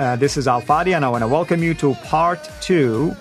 Uh, this is Al Fadi, and I want to welcome you to part two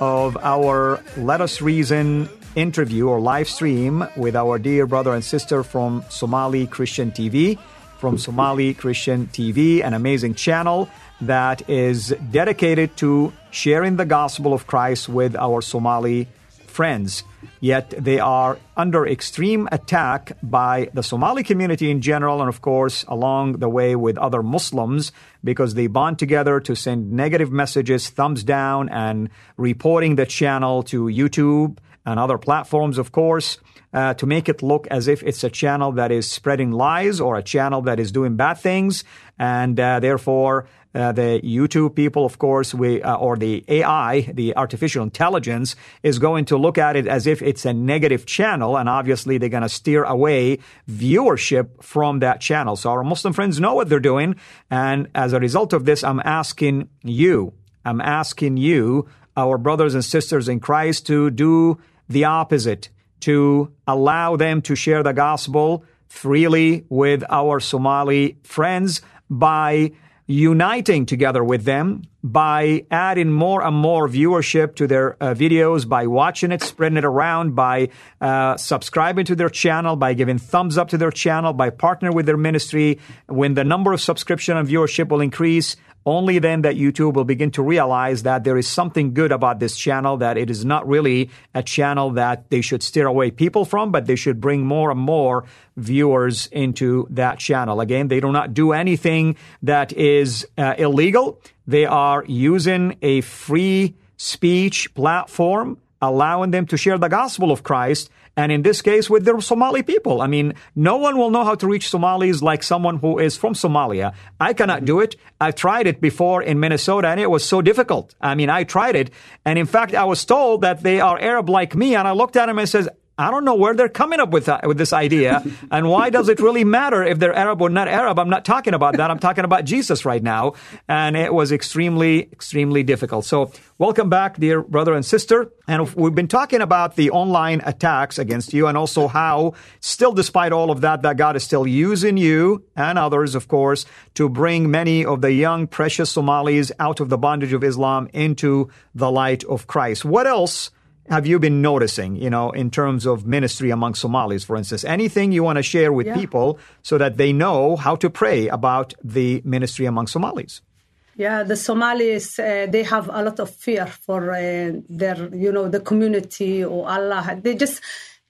of our Let Us Reason interview or live stream with our dear brother and sister from Somali Christian TV. From Somali Christian TV, an amazing channel that is dedicated to sharing the gospel of Christ with our Somali friends. Yet they are under extreme attack by the Somali community in general, and of course, along the way with other Muslims, because they bond together to send negative messages, thumbs down, and reporting the channel to YouTube and other platforms, of course. Uh, to make it look as if it's a channel that is spreading lies or a channel that is doing bad things, and uh, therefore uh, the YouTube people, of course, we uh, or the AI, the artificial intelligence, is going to look at it as if it's a negative channel, and obviously they're going to steer away viewership from that channel. So our Muslim friends know what they're doing, and as a result of this, I'm asking you, I'm asking you, our brothers and sisters in Christ, to do the opposite, to allow them to share the gospel freely with our Somali friends by uniting together with them by adding more and more viewership to their uh, videos, by watching it, spreading it around, by uh, subscribing to their channel, by giving thumbs up to their channel, by partnering with their ministry. When the number of subscription and viewership will increase, only then that YouTube will begin to realize that there is something good about this channel, that it is not really a channel that they should steer away people from, but they should bring more and more viewers into that channel. Again, they do not do anything that is uh, illegal. They are using a free speech platform, allowing them to share the gospel of Christ and in this case with the Somali people. I mean, no one will know how to reach Somalis like someone who is from Somalia. I cannot do it. I've tried it before in Minnesota and it was so difficult. I mean, I tried it. And in fact, I was told that they are Arab like me. And I looked at them and says, I don't know where they're coming up with that, with this idea, and why does it really matter if they're Arab or not Arab? I'm not talking about that. I'm talking about Jesus right now, and it was extremely, extremely difficult. So, welcome back, dear brother and sister. And we've been talking about the online attacks against you, and also how, still, despite all of that, that God is still using you and others, of course, to bring many of the young, precious Somalis out of the bondage of Islam into the light of Christ. What else? Have you been noticing, you know, in terms of ministry among Somalis, for instance? Anything you want to share with Yeah. people so that they know how to pray about the ministry among Somalis? Yeah, the Somalis uh, they have a lot of fear for uh, their you know the community or Allah. They just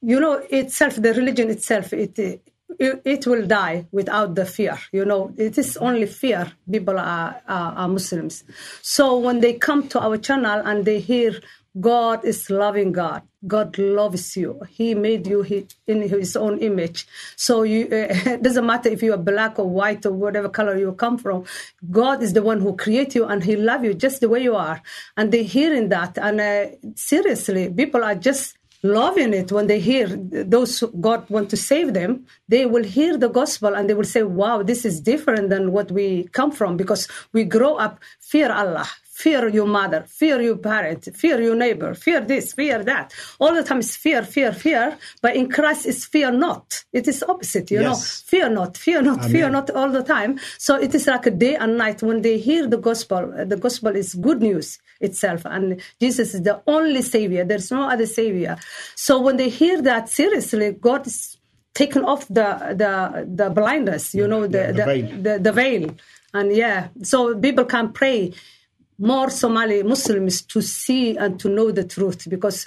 you know itself the religion itself it. it it will die without the fear. You know, it is only fear. People are, are, are Muslims. So when they come to our channel and they hear God is loving God, God loves you. He made you in His own image. So you, it doesn't matter if you are black or white or whatever color you come from. God is the one who created you, and He loves you just the way you are. And they hearing that, and uh, seriously, people are just loving it when they hear those God want to save them. They will hear the gospel and they will say, "Wow, this is different than what we come from because we grow up fear Allah." Fear your mother, fear your parent, fear your neighbor, fear this, fear that. All the time is fear, fear, fear. But in Christ, is fear not. It is opposite, you know. Fear not, fear not, fear not all the time. So it is like a day and night when they hear the gospel. The gospel is good news itself, and Jesus is the only savior. There's no other savior. So when they hear that seriously, God is taken off the the the blindness, you know, the Yeah, the the, veil. the, the veil, and yeah, so people can pray more Somali Muslims to see and to know the truth because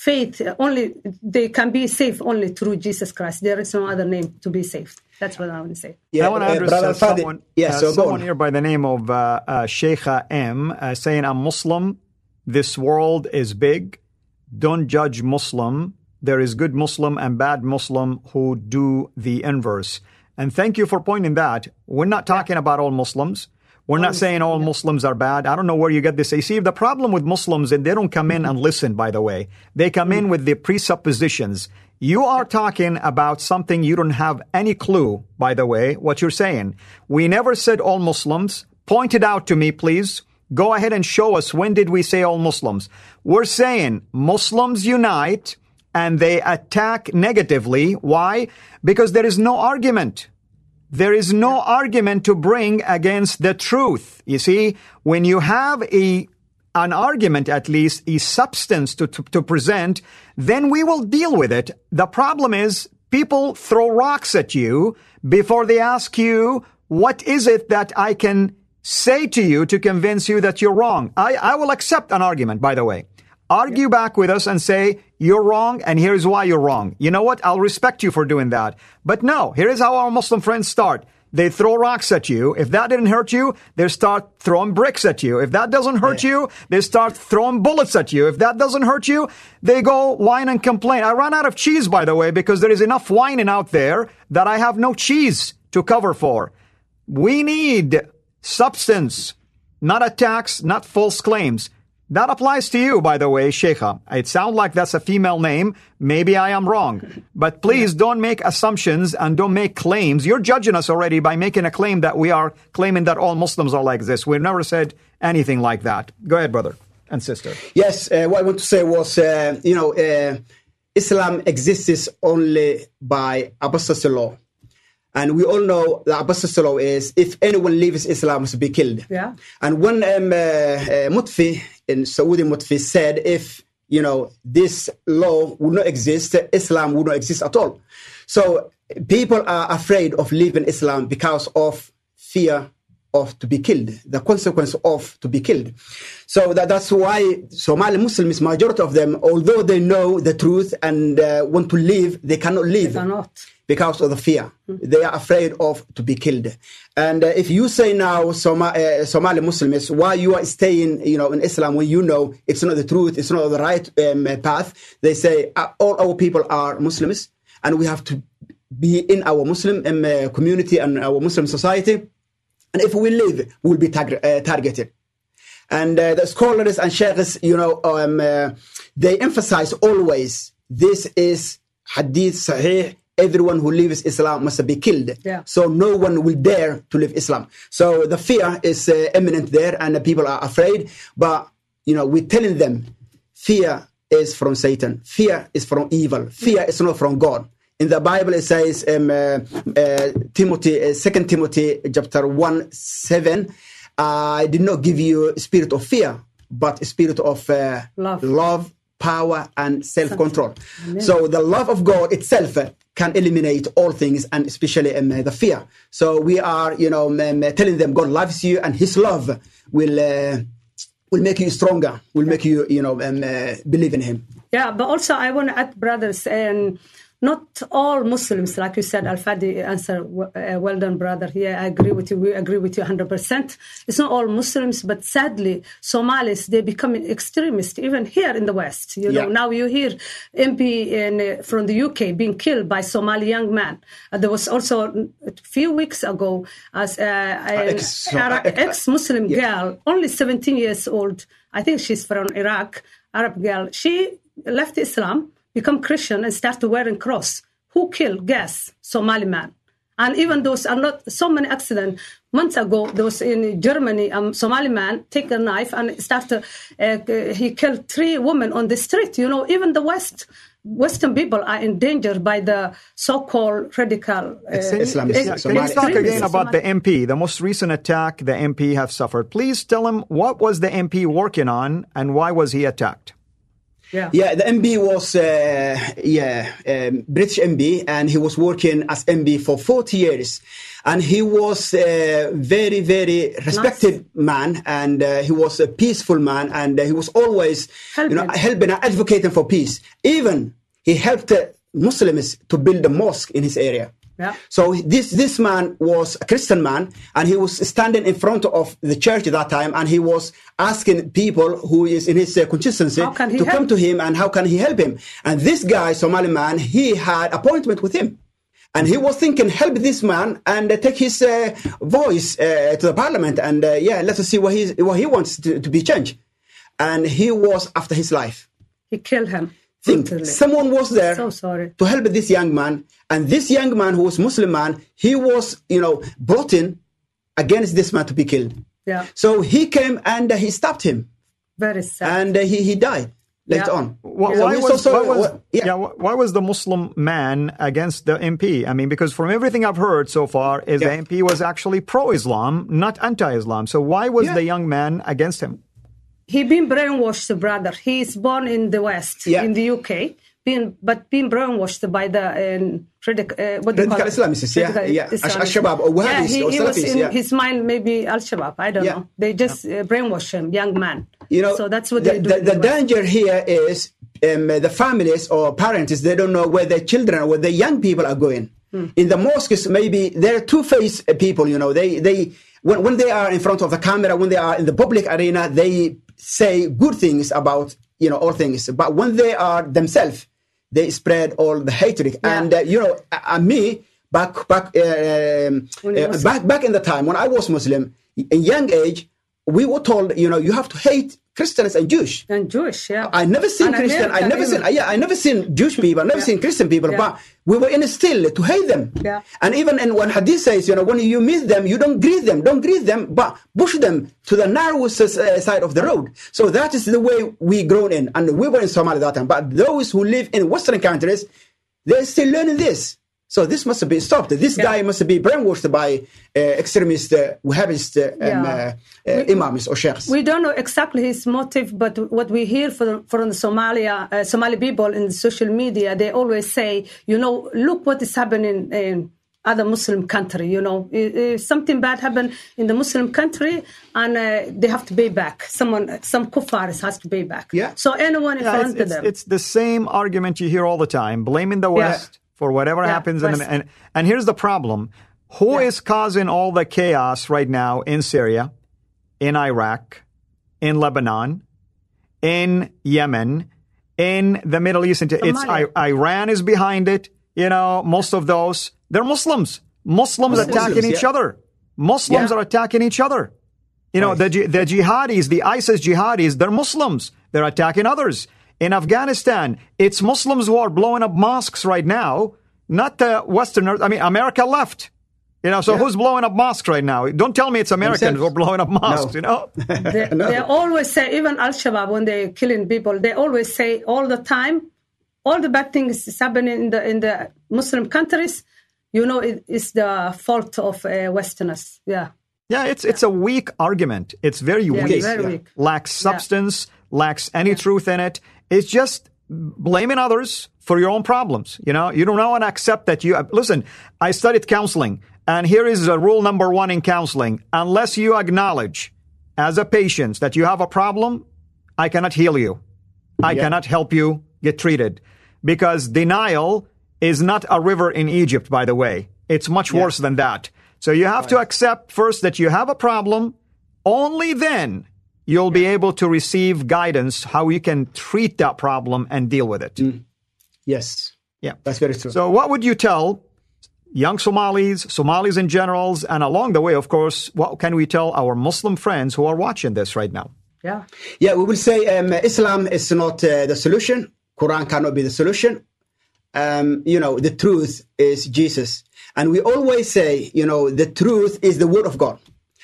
faith only they can be saved only through Jesus Christ. There is no other name to be saved. That's what I want to say. Yeah, I want to address Brother uh, someone, Yeah, uh, so go someone here by the name of uh, uh, Sheikha M uh, saying, I'm Muslim. This world is big. Don't judge Muslim. There is good Muslim and bad Muslim who do the inverse. And thank you for pointing that. We're not talking about all Muslims. We're not oh, saying all Muslims are bad. I don't know where you get this. You see, the problem with Muslims is they don't come in and listen, by the way. They come in hmm. with the presuppositions. You are talking about something you don't have any clue, by the way, what you're saying. We never said all Muslims. Point it out to me, please. Go ahead and show us when did we say all Muslims. We're saying Muslims unite and they attack negatively. Why? Because there is no argument. There is no argument to bring against the truth. You see, when you have a an argument, at least a substance to, to, to present, then we will deal with it. The problem is people throw rocks at you before they ask you, what is it that I can say to you to convince you that you're wrong? I, I will accept an argument, by the way. Argue back with us and say, you're wrong and here's why you're wrong. You know what? I'll respect you for doing that. But no, here is how our Muslim friends start. They throw rocks at you. If that didn't hurt you, they start throwing bricks at you. If that doesn't hurt you, they start throwing bullets at you. If that doesn't hurt you, they go whine and complain. I ran out of cheese, by the way, because there is enough whining out there that I have no cheese to cover for. We need substance, not attacks, not false claims. That applies to you, by the way, Sheikha. It sounds like that's a female name. Maybe I am wrong. But please don't make assumptions and don't make claims. You're judging us already by making a claim that we are claiming that all Muslims are like this. We've never said anything like that. Go ahead, brother and sister. Yes, uh, what I want to say was, uh, you know, uh, Islam exists only by apostasy law. And we all know the apostasy law is if anyone leaves Islam must be killed. Yeah. And when um, uh, uh, Mufti in Saudi Mutfi said if you know this law would not exist, Islam would not exist at all. So people are afraid of leaving Islam because of fear of to be killed, the consequence of to be killed. So that, that's why Somali Muslims, majority of them, although they know the truth and uh, want to leave, they cannot leave They cannot. because of the fear. They are afraid of to be killed. And uh, if you say now, Soma- uh, Somali Muslims, why you are staying, you know, in Islam when you know it's not the truth, it's not the right um, path, they say uh, all our people are Muslims, and we have to be in our Muslim um, uh, community and our Muslim society. And if we leave, we'll be tag- uh, targeted. And uh, the scholars and sheikhs, you know, um, uh, they emphasize always this is hadith sahih. Everyone who leaves Islam must be killed. Yeah. So no one will dare to leave Islam. So the fear is uh, imminent there, and the people are afraid. But you know, we're telling them, fear is from Satan. Fear is from evil. Fear is not from God. In the Bible, it says, um, uh, uh, Timothy, uh, Second Timothy, chapter one seven. I did not give you spirit of fear, but spirit of uh, Love. love, power, and self-control. So the love of God itself can eliminate all things, and especially um, the fear. So we are, you know, um, telling them God loves you, and His love will uh, will make you stronger. Will make you, you know, um, uh, believe in Him. Yeah, but also I want to add, brothers, and not all Muslims, like you said, Al Fadi answer, uh, well done, brother. Yeah, I agree with you. We agree with you 100%. It's not all Muslims, but sadly, Somalis, they become extremist, even here in the West. You know, Yeah. now you hear MP in, uh, from the UK being killed by Somali young man. Uh, there was also a few weeks ago, as uh, an ex- Arab- ex- ex-Muslim yeah. girl, only 17 years old. I think she's from Iraq, Arab girl. She left Islam, become Christian, and started wearing cross. Who killed? Guess, Somali man. And even those are not so many accidents. Months ago, there was in Germany, a Somali man take a knife and started. Uh, he killed three women on the street. You know, even the West. Western people are endangered by the so-called radical uh, Islam- ex- Yeah, can you talk again about the MP, the most recent attack the MP have suffered? Please tell him what was the MP working on and why was he attacked? Yeah. Yeah, the MB was uh, yeah um, British MB, and he was working as MB for 40 years, and he was a very very respected man, and uh, he was a peaceful man, and uh, he was always you know Helping. helping and advocating for peace. Even he helped uh, Muslims to build a mosque in his area. Yeah. So this this man was a Christian man, and he was standing in front of the church at that time, and he was asking people who is in his uh, can to come to him and how can he help him. And this guy, Somali man, he had appointment with him. And he was thinking, help this man and uh, take his uh, voice uh, to the parliament, and uh, yeah, let us see what he what he wants to, to be changed. And he was after his life. He killed him. Think someone was there So sorry. to help this young man, and this young man who was Muslim man, he was you know brought in against this man to be killed. Yeah. So he came and uh, he stopped him, Very sad. and uh, he he died later Yeah. on. Why, So why we're so was, why, was, yeah. yeah. why was the Muslim man against the MP? I mean, because from everything I've heard so far, is Yeah. the MP was actually pro-Islam, not anti-Islam. So why was Yeah. the young man against him? he been brainwashed, brother. He is born in the West, Yeah. in the UK, being but being brainwashed by the um, uh, what do you call Radical? Islamists, yeah, Radical yeah. Islamists. Al-Shabaab or yeah, he, or he was in yeah. his mind maybe Al Shabaab. I don't Yeah. know. They just uh, brainwash him, young man. You know, so that's what the, they do. The, the danger here is um, the families or parents they don't know where their children, where their young people are going. Hmm. In the mosques, maybe they're two-faced uh, people. You know, they they when, when they are in front of the camera, when they are in the public arena, they say good things about you know all things. But when they are themselves, they spread all the hatred. And uh, you know, uh, me back back uh, um, uh, back back in the time when I was Muslim, in young age, we were told, you know, you have to hate Christians and Jewish. and Jewish, yeah. I never seen And Christian. I American never seen. Yeah, I never seen Jewish people. I never Yeah. seen Christian people. Yeah. But we were instilled to hate them. Yeah. And even in when Hadith says, you know, when you meet them, you don't greet them. Don't greet them, but push them to the narrowest uh, side of the road. So that is the way we grown in, and we were in Somalia that time. But those who live in Western countries, they're still learning this. So this must be stopped. This Yeah. guy must be brainwashed by uh, extremist, uh, Wahhabist uh, um, Yeah. uh, uh, imams or sheikhs. We don't know exactly his motive, but what we hear from, from the Somalia, uh, Somali people in social media, they always say, you know, look what is happening in other Muslim country. You know, if, if something bad happened in the Muslim country, and uh, they have to pay back. Someone, some kuffars has to pay back. Yeah. So anyone in Yeah, front it's, of it's, them. it's the same argument you hear all the time, blaming the West for whatever Yeah, happens. In the, and, and here's the problem. Who is Yeah. causing all the chaos right now in Syria, in Iraq, in Lebanon, in Yemen, in the Middle East? It's Somalia. I, Iran is behind it. You know, most of those, they're Muslims. Muslims Muslims, attacking each other. Muslims are attacking each other. You know, the, the jihadis, the ISIS jihadis, they're Muslims. They're attacking others. In Afghanistan, it's Muslims who are blowing up mosques right now, not the Westerners. I mean, America left. You know, so who's blowing up mosques right now? Don't tell me it's Americans who are blowing up mosques, you know? they, No. they always say, even Al Shabaab, when they're killing people, they always say all the time, all the bad things is happening in the in the Muslim countries. You know, it, it's the fault of uh, Westerners. Yeah, Yeah, it's it's a weak argument. It's very yeah, weak. very yeah. weak. Lacks substance, lacks any truth in it. It's just blaming others for your own problems. You know, you don't want to accept that you listen. I studied counseling, and here is a rule number one in counseling: unless you acknowledge as a patient that you have a problem, I cannot heal you. I cannot help you get treated because denial is not a river in Egypt, by the way. It's much worse than that. So you have to accept first that you have a problem. Only then you'll be able to receive guidance how you can treat that problem and deal with it. yes, Yeah. that's very true. So what would you tell young Somalis, Somalis in generals, and along the way, of course, what can we tell our Muslim friends who are watching this right now? Yeah, Yeah, we will say um, Islam is not uh, the solution. Quran cannot be the solution. Um, you know, the truth is Jesus. And we always say, you know, the truth is the word of God.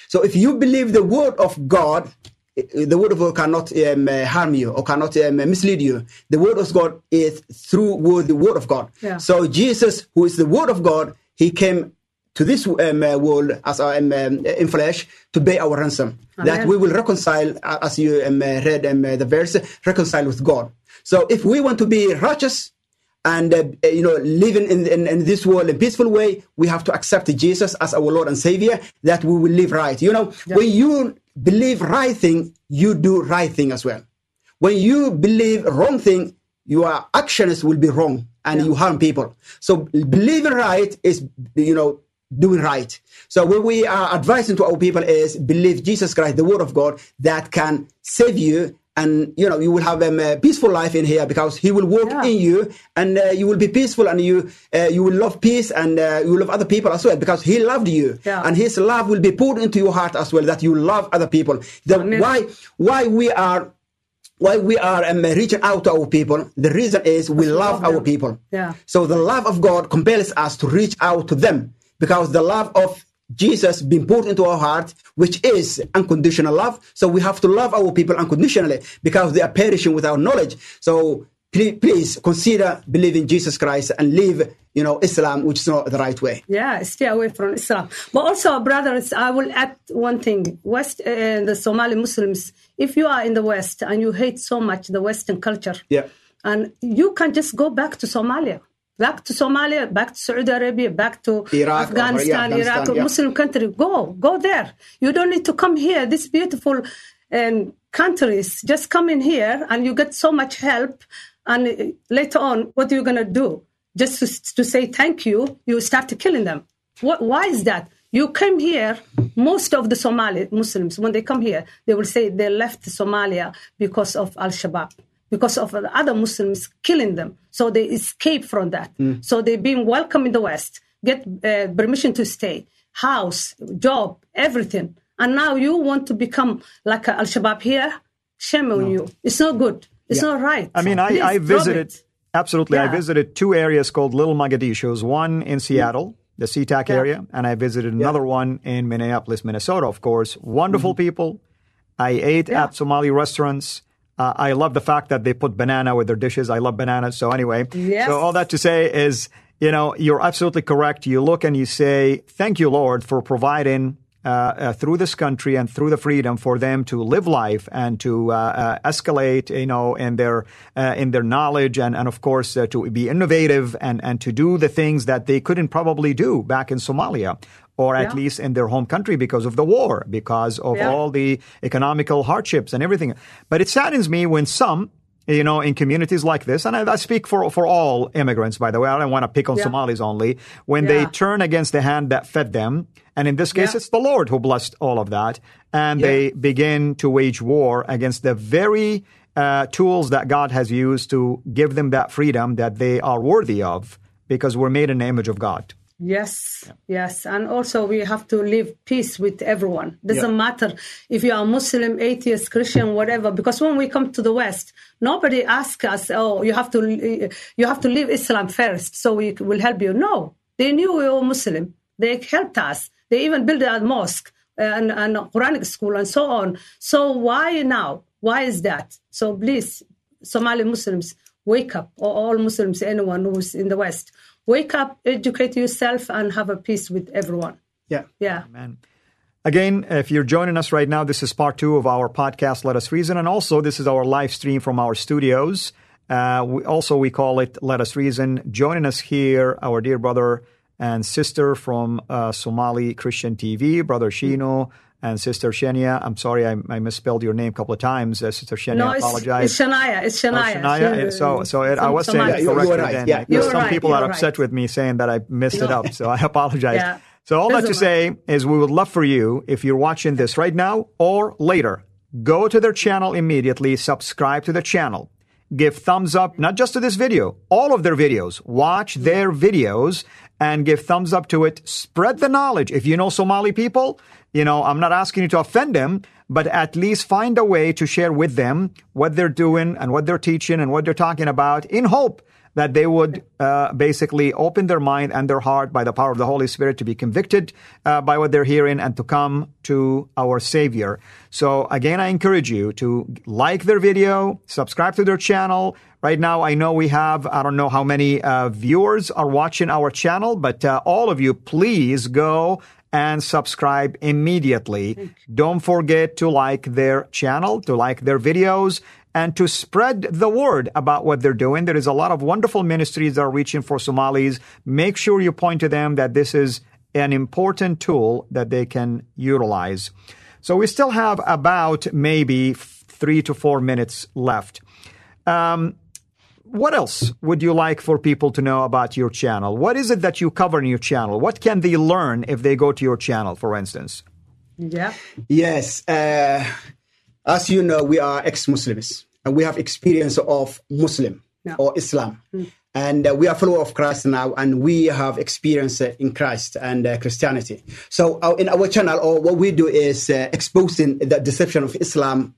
So if you believe the word of God, i- the word of God cannot um, uh, harm you or cannot um, mislead you. The word of God is through word, the word of God. Yeah. So Jesus, who is the word of God, he came to this um, uh, world as um, um, in flesh to pay our ransom. That we will reconcile, uh, as you um, uh, read um, uh, the verse, reconcile with God. So if we want to be righteous and uh, uh, you know living in, in, in this world in a peaceful way, we have to accept Jesus as our Lord and Savior. That we will live right. You know, when you believe right thing, you do right thing as well. When you believe wrong thing, your actions will be wrong and you harm people. So believing right is, you know, doing right. So what we are advising to our people is believe Jesus Christ, the word of God that can save you. And you know you will have um, a peaceful life in here because He will work Yeah. in you, and uh, you will be peaceful, and you uh, you will love peace, and uh, you will love other people as well because He loved you, Yeah. and His love will be poured into your heart as well that you love other people. The, why why we are why we are um, reaching out to our people the reason is we love love our people Yeah. so the love of god compels us to reach out to them because the love of jesus being poured into our heart which is unconditional love so we have to love our people unconditionally because they are perishing without knowledge so please, please consider believing jesus christ and live you know islam which is not the right way Yeah, stay away from Islam. But also, brothers, I will add one thing. West, uh, the Somali Muslims, if you are in the West and you hate so much the Western culture, Yeah. and you can just go back to Somalia, back to Somalia, back to Saudi Arabia, back to Iraq or- yeah, Afghanistan, Afghanistan, Iraq, yeah. Muslim country. Go, go there. You don't need to come here. These beautiful um, countries, just come in here and you get so much help. And later on, what are you going to do? Just to, to say thank you, you start killing them. What, why is that? You came here, most of the Somali Muslims, when they come here, they will say they left Somalia because of Al Shabaab, because of the other Muslims killing them. So they escape from that. Hmm. So they're being welcome in the West, get uh, permission to stay, house, job, everything. And now you want to become like Al Shabaab here? Shame on you. It's not good. It's not right. I mean, I, I visited, it. absolutely, I visited two areas called Little Mogadishus, one in hmm. Seattle, the SeaTac Yeah. area, and I visited another one in Minneapolis, Minnesota, of course. Wonderful mm-hmm. people. I ate Yeah. at Somali restaurants. Uh, I love the fact that they put banana with their dishes. I love bananas. So anyway, Yes. so all that to say is, you know, you're absolutely correct. You look and you say, thank you, Lord, for providing uh, uh, through this country and through the freedom for them to live life and to uh, uh, escalate, you know, in their uh, in their knowledge and and of course uh, to be innovative and and to do the things that they couldn't probably do back in Somalia or at Yeah. least in their home country because of the war, because of Yeah. all the economical hardships and everything. But it saddens me when some you know, in communities like this, and I, I speak for for all immigrants, by the way. I don't want to pick on Yeah. Somalis only. When they turn against the hand that fed them, and in this case, it's the Lord who blessed all of that, and they begin to wage war against the very uh, tools that God has used to give them that freedom that they are worthy of, because we're made in the image of God. Yes, yes. And also we have to live peace with everyone. Doesn't matter if you are Muslim, atheist, Christian, whatever. Because when we come to the West, nobody asks us, oh, you have to, you have to leave Islam first so we will help you. No, they knew we were Muslim. They helped us. They even built a mosque uh, and, and a Quranic school and so on. So why now? Why is that? So please, Somali Muslims, wake up, or all Muslims, anyone who's in the West, wake up, educate yourself, and have a peace with everyone. yeah Yeah. Amen. Again, if you're joining us right now, this is part two of our podcast, Let Us Reason. And also, this is our live stream from our studios. Uh, we, also, we call it Let Us Reason. Joining us here, our dear brother and sister from uh, Somali Christian TV, Brother Shino and Sister Shania. I'm sorry, I, I misspelled your name a couple of times. Uh, Sister Shania, No, I apologize. it's Shania. It's Oh, Shania. Shania. So, so it, I was saying it you- you were correctly right. Yeah. some right, people are you're upset right. with me saying that I messed it up. So I apologize. Yeah. So all that to Doesn't say is we would love for you, if you're watching this right now or later, go to their channel immediately, subscribe to the channel, give thumbs up, not just to this video, all of their videos. Watch their videos and give thumbs up to it. Spread the knowledge. If you know Somali people, you know, I'm not asking you to offend them, but at least find a way to share with them what they're doing and what they're teaching and what they're talking about in hope that they would uh, basically open their mind and their heart by the power of the Holy Spirit to be convicted uh, by what they're hearing and to come to our Savior. So again, I encourage you to like their video, subscribe to their channel. Right now, I know we have, I don't know how many uh, viewers are watching our channel, but uh, all of you, please go and subscribe immediately. Don't forget to like their channel, to like their videos, and to spread the word about what they're doing. There is a lot of wonderful ministries that are reaching for Somalis. Make sure you point to them that this is an important tool that they can utilize. So we still have about maybe three to four minutes left. Um, what else would you like for people to know about your channel? What is it that you cover in your channel? What can they learn if they go to your channel, for instance? Yeah. Yes. Uh, as you know, we are ex-Muslims and we have experience of Muslim Yeah. or Islam. And uh, we are follower of Christ now, and we have experience uh, in Christ and uh, Christianity. So, uh, in our channel, or what we do is uh, exposing the deception of Islam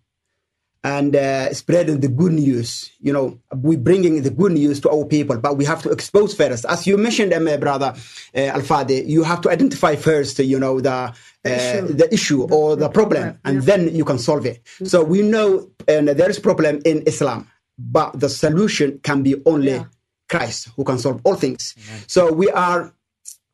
and uh, spreading the good news. You know, we're bringing the good news to our people, but we have to expose first. As you mentioned, um, uh, brother uh, Al Fadi, you have to identify first. You know the uh, issue. the issue or the, problem, problem, and yeah. then you can solve it. So we know and there is problem in Islam, but the solution can be only Yeah. Christ who can solve all things. So we are,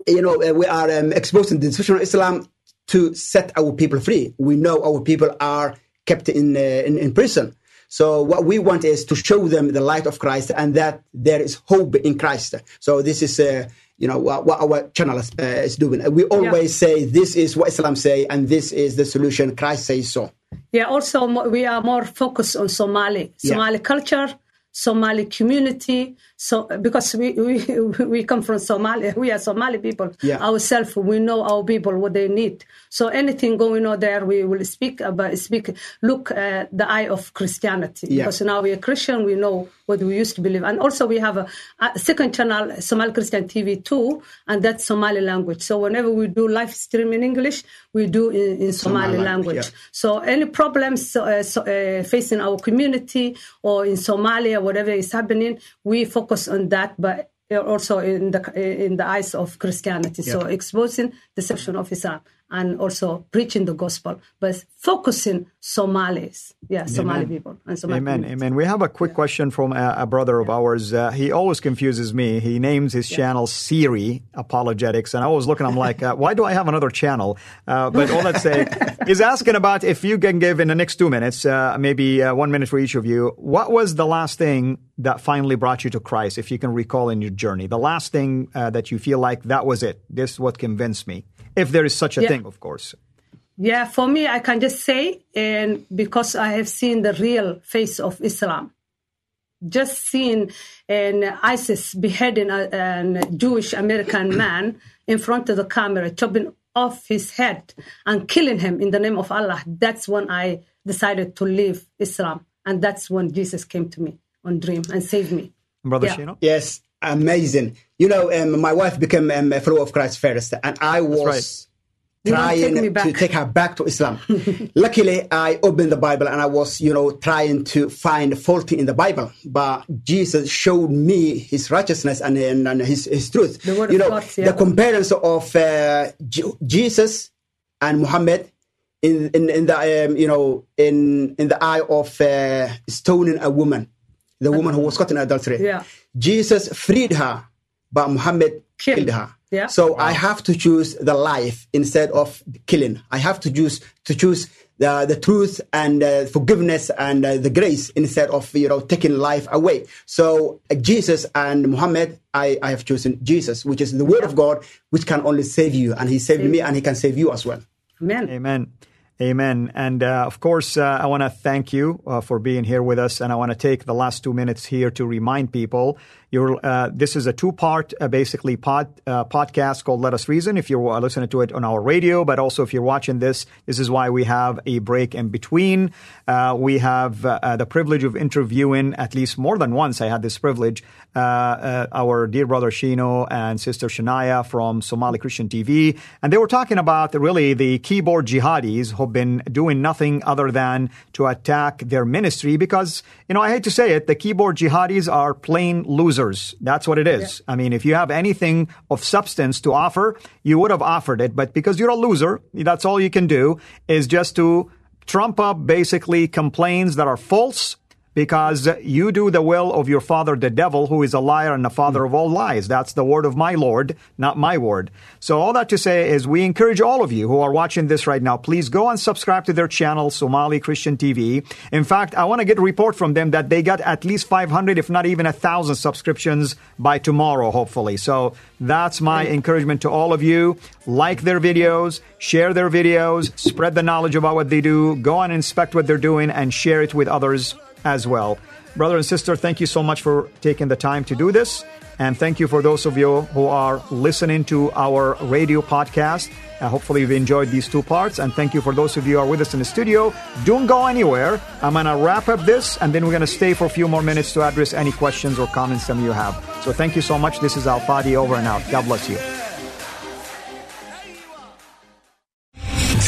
you know, uh, we are um, exposing the deception of Islam to set our people free. We know our people are kept in, uh, in in prison. So what we want is to show them the light of Christ and that there is hope in Christ. So this is, uh, you know, what, what our channel is, uh, is doing. We always say this is what Islam say and this is the solution. Christ says so. Yeah, also we are more focused on Somali, Yeah. Somali culture, Somali community. So because we, we we come from Somalia, we are Somali people Yeah. ourselves. We know our people what they need. So anything going on there, we will speak about speak. Look uh, the eye of Christianity Yeah. because now we are Christian. We know what we used to believe, and also we have a, a second channel, Somali Christian TV too, and that's Somali language. So whenever we do live stream in English, we do in, in Somali, Somali language, language. yeah. So any problems uh, so, uh, facing our community or in Somalia, whatever is happening, we focus on that, but also in the in the eyes of Christianity. So exposing deception of Islam and also preaching the gospel, but focusing Somalis, yeah, Somali people and Somali. Amen. community. Amen. We have a quick question from a, a brother of ours. Uh, he always confuses me. He names his channel Siri Apologetics, and I was looking. I'm like, uh, why do I have another channel? Uh, but all that say, he's asking about if you can give in the next two minutes, uh, maybe uh, one minute for each of you. What was the last thing that finally brought you to Christ, if you can recall in your journey? The last thing uh, that you feel like that was it. This is what convinced me, if there is such a Yeah. thing, of course. Yeah, for me, I can just say, and because I have seen the real face of Islam, just seeing an ISIS beheading a, a Jewish American man in front of the camera, chopping off his head and killing him in the name of Allah. That's when I decided to leave Islam, and that's when Jesus came to me on dream and saved me. Brother Yeah. Shino? Yes, amazing. You know, um, my wife became um, a follower of Christ first, and I was You don't trying to back. take her back to Islam. Luckily, I opened the Bible and I was, you know, trying to find faulty in the Bible, but Jesus showed me His righteousness and, and, and His, His truth. The word you of know, God, yeah. the comparison of uh, J- Jesus and Muhammad. In, in, in the um, you know in in the eye of uh, stoning a woman, the woman who was caught in adultery. Yeah. Jesus freed her, but Muhammad Killed. killed her. Yeah. So I have to choose the life instead of killing. I have to choose to choose the the truth and uh, forgiveness and uh, the grace instead of you know taking life away. So uh, Jesus and Muhammad, I, I have chosen Jesus, which is the word of God, which can only save you, and He saved me, and He can save you as well. Amen. Amen. Amen. And uh, of course, uh, I want to thank you uh, for being here with us. And I want to take the last two minutes here to remind people you're, uh, this is a two part, uh, basically, pod, uh, podcast called Let Us Reason. If you're listening to it on our radio, but also if you're watching this, this is why we have a break in between. Uh, we have uh, uh, the privilege of interviewing at least more than once. I had this privilege. Our dear brother Shino and sister Shania from Somali Christian TV. And they were talking about really the keyboard jihadis who've been doing nothing other than to attack their ministry because, you know, I hate to say it, the keyboard jihadis are plain losers That's what it is. I mean, if you have anything of substance to offer, you would have offered it. But because you're a loser, that's all you can do is just to trump up basically complaints that are false because you do the will of your father, the devil, who is a liar and the father of all lies. That's the word of my Lord, not my word. So all that to say is we encourage all of you who are watching this right now, please go and subscribe to their channel, Somali Christian TV. In fact, I want to get a report from them that they got at least 500, if not even a thousand subscriptions by tomorrow, hopefully. So that's my encouragement to all of you. Like their videos, share their videos, spread the knowledge about what they do, go and inspect what they're doing and share it with others as well. Brother and sister, thank you so much for taking the time to do this. And thank you for those of you who are listening to our radio podcast. Uh, hopefully, you've enjoyed these two parts. And thank you for those of you who are with us in the studio. Don't go anywhere. I'm going to wrap up this, and then we're going to stay for a few more minutes to address any questions or comments that you have. So thank you so much. This is Al Fadi over and out. God bless you.